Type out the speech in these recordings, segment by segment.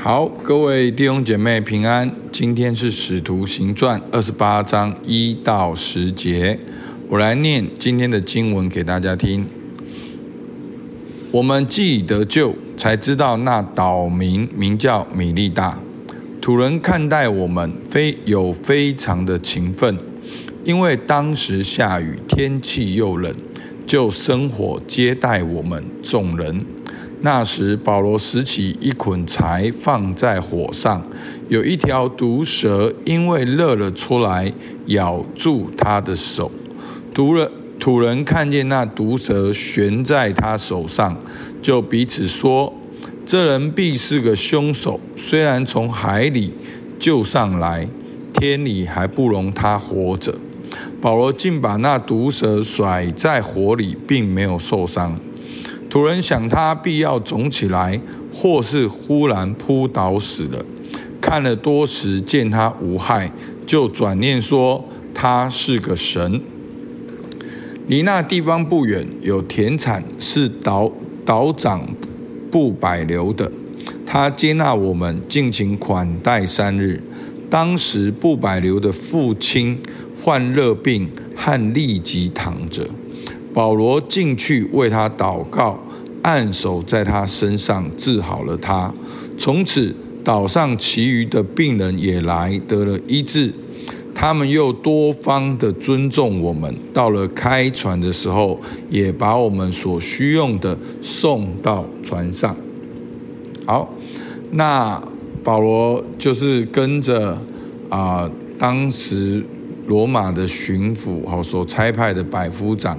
好，各位弟兄姐妹平安。今天是《使徒行传》二十八章一到十节，我来念今天的经文给大家听。我们既已得救，才知道那岛民名叫米利大。土人看待我们非有非常的勤奋，因为当时下雨，天气又冷，就生火接待我们众人。那时，保罗拾起一捆柴放在火上，有一条毒蛇因为热了出来，咬住他的手。土人土人看见那毒蛇悬在他手上，就彼此说：“这人必是个凶手。虽然从海里救上来，天理还不容他活着。”保罗竟把那毒蛇甩在火里，并没有受伤。土人想他必要肿起来，或是忽然扑倒死了。看了多时，见他无害，就转念说他是个神。离那地方不远，有田产，是岛岛长布百留的。他接纳我们，尽情款待三日。当时布百留的父亲患热病，和痢疾躺着。保罗进去为他祷告，按手在他身上，治好了他。从此岛上其余的病人也来得了医治。他们又多方的尊重我们。到了开船的时候，也把我们所需用的送到船上。好，那保罗就是跟着啊、当时罗马的巡抚好所差派的百夫长。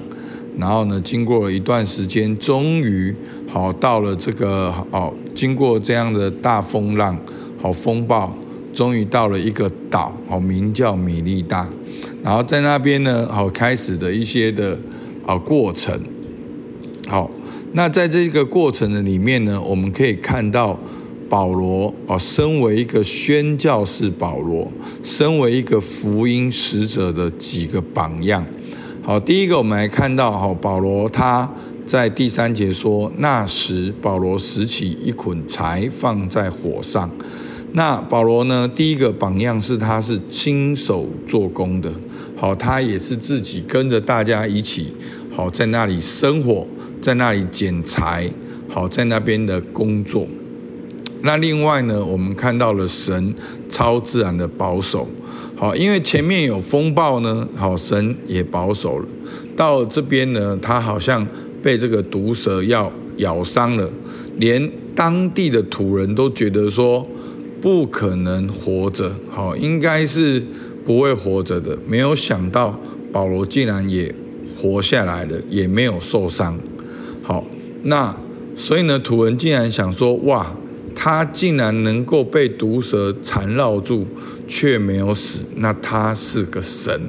然后呢，经过了一段时间，终于好到了这个哦，经过这样的大风浪、好风暴，终于到了一个岛，好名叫米利大。然后在那边呢，好开始的一些的啊过程。好，那在这个过程的里面呢，我们可以看到保罗哦，身为一个宣教士保罗，身为一个福音使者的几个榜样。好，第一个我们来看到，哈，保罗他在第三节说，那时保罗拾起一捆柴放在火上。那保罗呢，第一个榜样是他是亲手做工的，好，他也是自己跟着大家一起，好，在那里生火，在那里捡柴，好，在那边的工作。那另外呢，我们看到了神超自然的保守。好，因为前面有风暴呢，好，神也保守了。到这边呢，他好像被这个毒蛇要咬伤了，连当地的土人都觉得说不可能活着，好，应该是不会活着的。没有想到保罗竟然也活下来了，也没有受伤。好，那所以呢，土人竟然想说，哇。他竟然能够被毒蛇缠绕住，却没有死，那他是个神，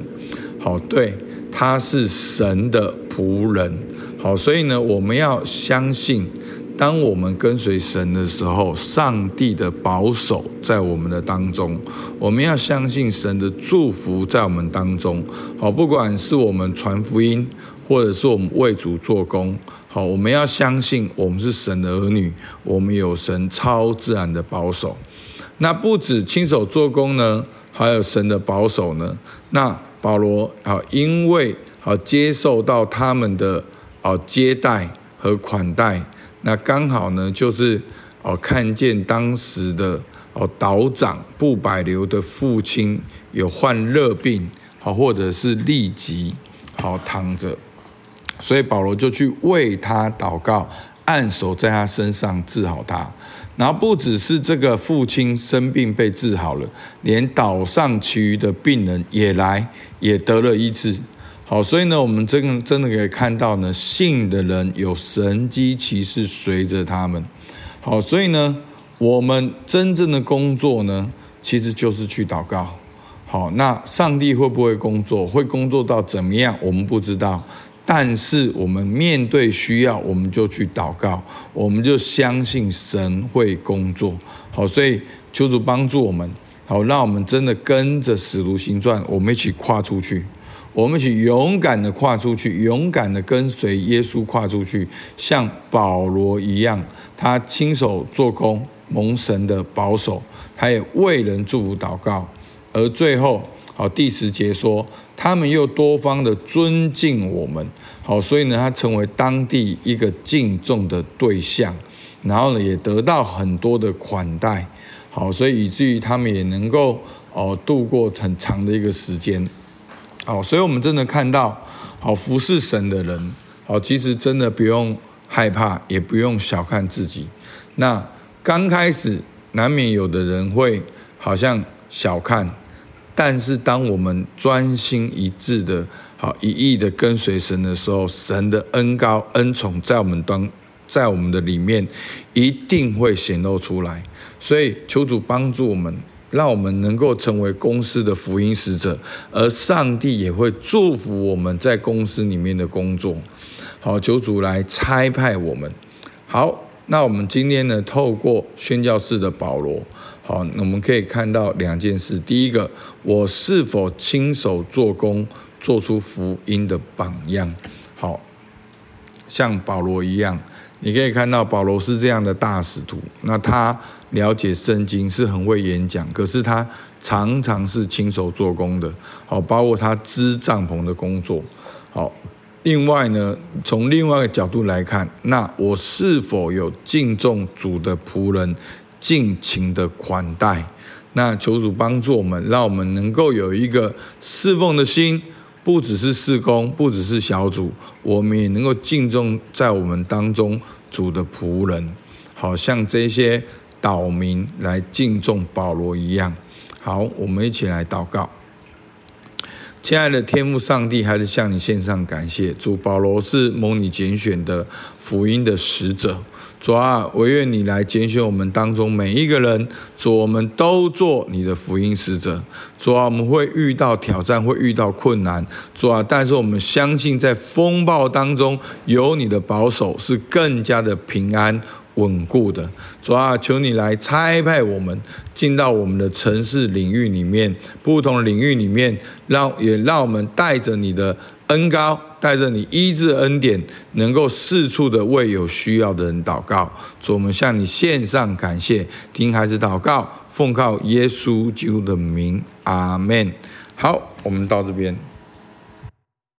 好，对，他是神的仆人，好，所以呢，我们要相信，当我们跟随神的时候，上帝的保守在我们的当中，我们要相信神的祝福在我们当中，好，不管是我们传福音，或者是我们为主做工。好，我们要相信我们是神的儿女，我们有神超自然的保守。那不止亲手做工呢，还有神的保守呢。那保罗啊，因为啊接受到他们的哦接待和款待，那刚好呢就是哦看见当时的哦岛长布百流的父亲有患热病，好或者是痢疾，好躺着。所以保罗就去为他祷告，按手在他身上治好他。然后不只是这个父亲生病被治好了，连岛上其余的病人也来，也得了医治。好，所以呢，我们真的真的可以看到呢，信的人有神迹奇事随着他们。好，所以呢，我们真正的工作呢，其实就是去祷告。好，那上帝会不会工作？会工作到怎么样？我们不知道。但是我们面对需要，我们就去祷告，我们就相信神会工作。好，所以求主帮助我们，好，让我们真的跟着使徒行传，我们一起跨出去。我们一起勇敢的跨出去，勇敢的跟随耶稣跨出去，像保罗一样，他亲手做工，蒙神的保守，他也为人祝福祷告。而最后，好，第十节说，他们又多方的尊敬我们，好，所以呢，他成为当地一个敬重的对象，然后呢，也得到很多的款待，好，所以以至于他们也能够哦度过很长的一个时间。好，所以我们真的看到，好服侍神的人，好其实真的不用害怕，也不用小看自己。那刚开始难免有的人会好像小看，但是当我们专心一致的，好一意的跟随神的时候，神的恩高恩宠在我们当在我们的里面一定会显露出来。所以求主帮助我们。让我们能够成为公司的福音使者，而上帝也会祝福我们在公司里面的工作。好，求主来差派我们。好，那我们今天呢，透过宣教士的保罗，好，我们可以看到两件事。第一个，我是否亲手做工，做出福音的榜样？好，像保罗一样。你可以看到保罗是这样的大使徒，那他了解圣经，是很会演讲，可是他常常是亲手做工的，好，包括他织帐篷的工作，好。另外呢，从另外一个角度来看，那我是否有敬重主的仆人，尽情的款待？那求主帮助我们，让我们能够有一个侍奉的心。不只是事工，不只是小组，我们也能够敬重在我们当中主的仆人，好像这些岛民来敬重保罗一样。好，我们一起来祷告。亲爱的天父上帝，还是向你献上感谢。主保罗是蒙你拣选的福音的使者。主啊，我愿你来拣选我们当中每一个人。主，我们都做你的福音使者。主啊，我们会遇到挑战，会遇到困难。主啊，但是我们相信在风暴当中有你的保守，是更加的平安。稳固的主啊，求你来差派我们进到我们的城市领域里面，不同的领域里面，让也让我们带着你的恩膏，带着你医治恩典，能够四处的为有需要的人祷告。主，我们向你献上感谢，听孩子祷告，奉靠耶稣基督的名，阿门。好，我们到这边。